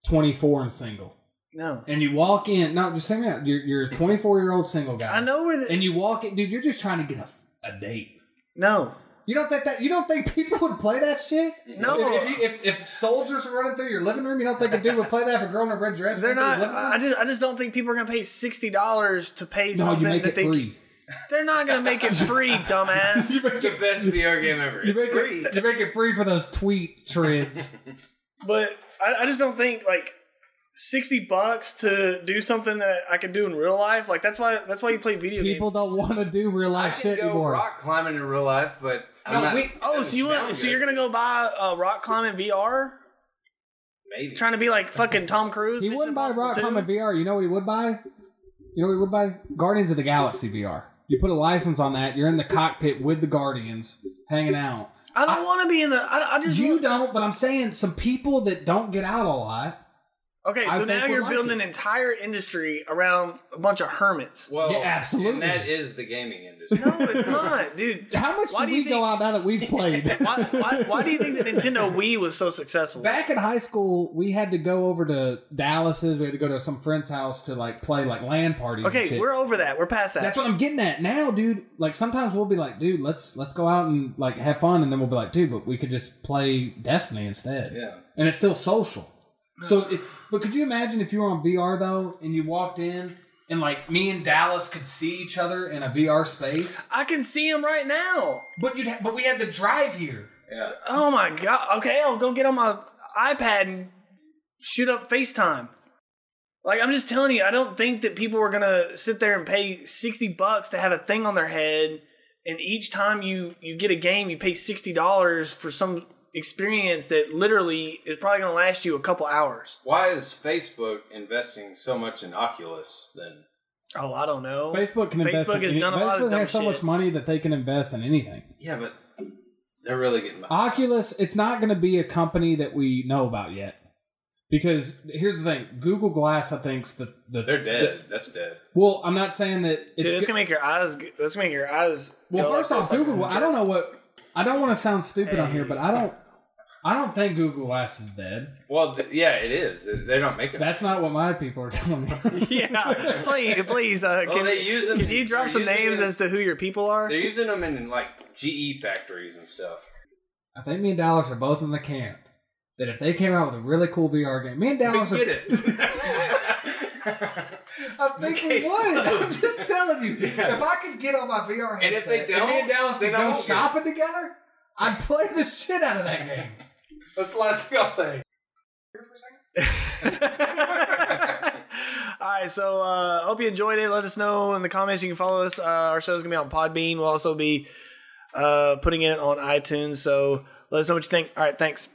twenty four and single, No. and you walk in. No, just hang me out. You're, you're a twenty four year old single guy. I know where the. And you walk in, dude. You're just trying to get a, a date. no. You don't think that? You don't think people would play that shit? No. If, if, you, if, if soldiers are running through your living room, you don't think a dude would play that if a girl in a red dress? They're not. his living room? I just. I just don't think people are gonna pay sixty dollars to pay no, something you make that it they. free. They're not gonna make it free, dumbass. You make the it, best VR game ever. you It's make free. it, you make it free for those tweet trends. But I, I just don't think like sixty bucks to do something that I could do in real life. Like that's why. That's why you play video games. People games. don't want to do real I life can shit go anymore. rock climbing in real life, but I'm No, not, we- Oh, so you want, so you're gonna go buy a rock climbing VR? maybe Trying to be like fucking Tom Cruise? He Mission wouldn't buy Impossible Rock 2? Climbing VR. You know what he would buy? You know what he would buy? Guardians of the Galaxy VR. You put a license on that. You're in the cockpit with the Guardians, hanging out. I don't want to be in the. I, I just. You want- don't, but I'm saying some people that don't get out a lot. Okay, I so now you're like building it. an entire industry around a bunch of hermits. Well, Yeah, absolutely. And that is the gaming industry. No, it's not, dude. How much Why do do you we go out now that we've played? Why, why, why do you think the Nintendo Wii was so successful? Back in high school, we had to go over to Dallas's. We had to go to some friend's house to like play like land parties. and okay, shit. we're over that. We're past that. That's what I'm getting at now, dude. Like sometimes we'll be like, dude, let's let's go out and like have fun, and then we'll be like, dude, but we could just play Destiny instead. Yeah. and it's still social. So, it, but could you imagine if you were on VR though, and you walked in, and like me and Dallas could see each other in a VR space, I can see him right now. but you'd ha- but we had to drive here. Yeah. Oh my god. Okay, I'll go get on my iPad and shoot up FaceTime. Like I'm just telling you, I don't think that people are gonna sit there and pay sixty bucks to have a thing on their head, and each time you you get a game, you pay sixty dollars for some experience that literally is probably gonna last you a couple hours. Why is Facebook investing so much in Oculus then? Oh, I don't know. Facebook can invest. Facebook in has any- done a lot of Facebook dumb has so shit. much money that they can invest in anything. Yeah, but they're really getting. Oculus, it's not going to be a company that we know about yet. Because here's the thing, Google Glass, I think's the the They're dead. That's dead. well, I'm not saying that it's Dude, it's go- gonna make your eyes. g- It's gonna make your eyes. well. go like First off, this, like Google. a I don't know what. I don't want to sound stupid on here, but I don't. I don't think Google Glass is dead. Well, th- yeah, it is. They don't make it. That's not what my people are telling me. yeah, please, please. Uh, Well, can, they use them- can you drop some names it- as to who your people are? They're using them in like GE factories and stuff. I think me and Dallas are both in the camp that if they came out with a really cool VR game, me and Dallas are. Get it? I think we would. I'm just telling you. If I could get on my VR headset And if they me don't, and Dallas could go won't it. shopping together, I'd play the shit out of that game. That's the last thing I'll say. Here for a second. All right, so uh, hope you enjoyed it. Let us know in the comments. You can follow us. Uh, our show's gonna be on Podbean. We'll also be uh, putting it on iTunes. So let us know what you think. All right, thanks.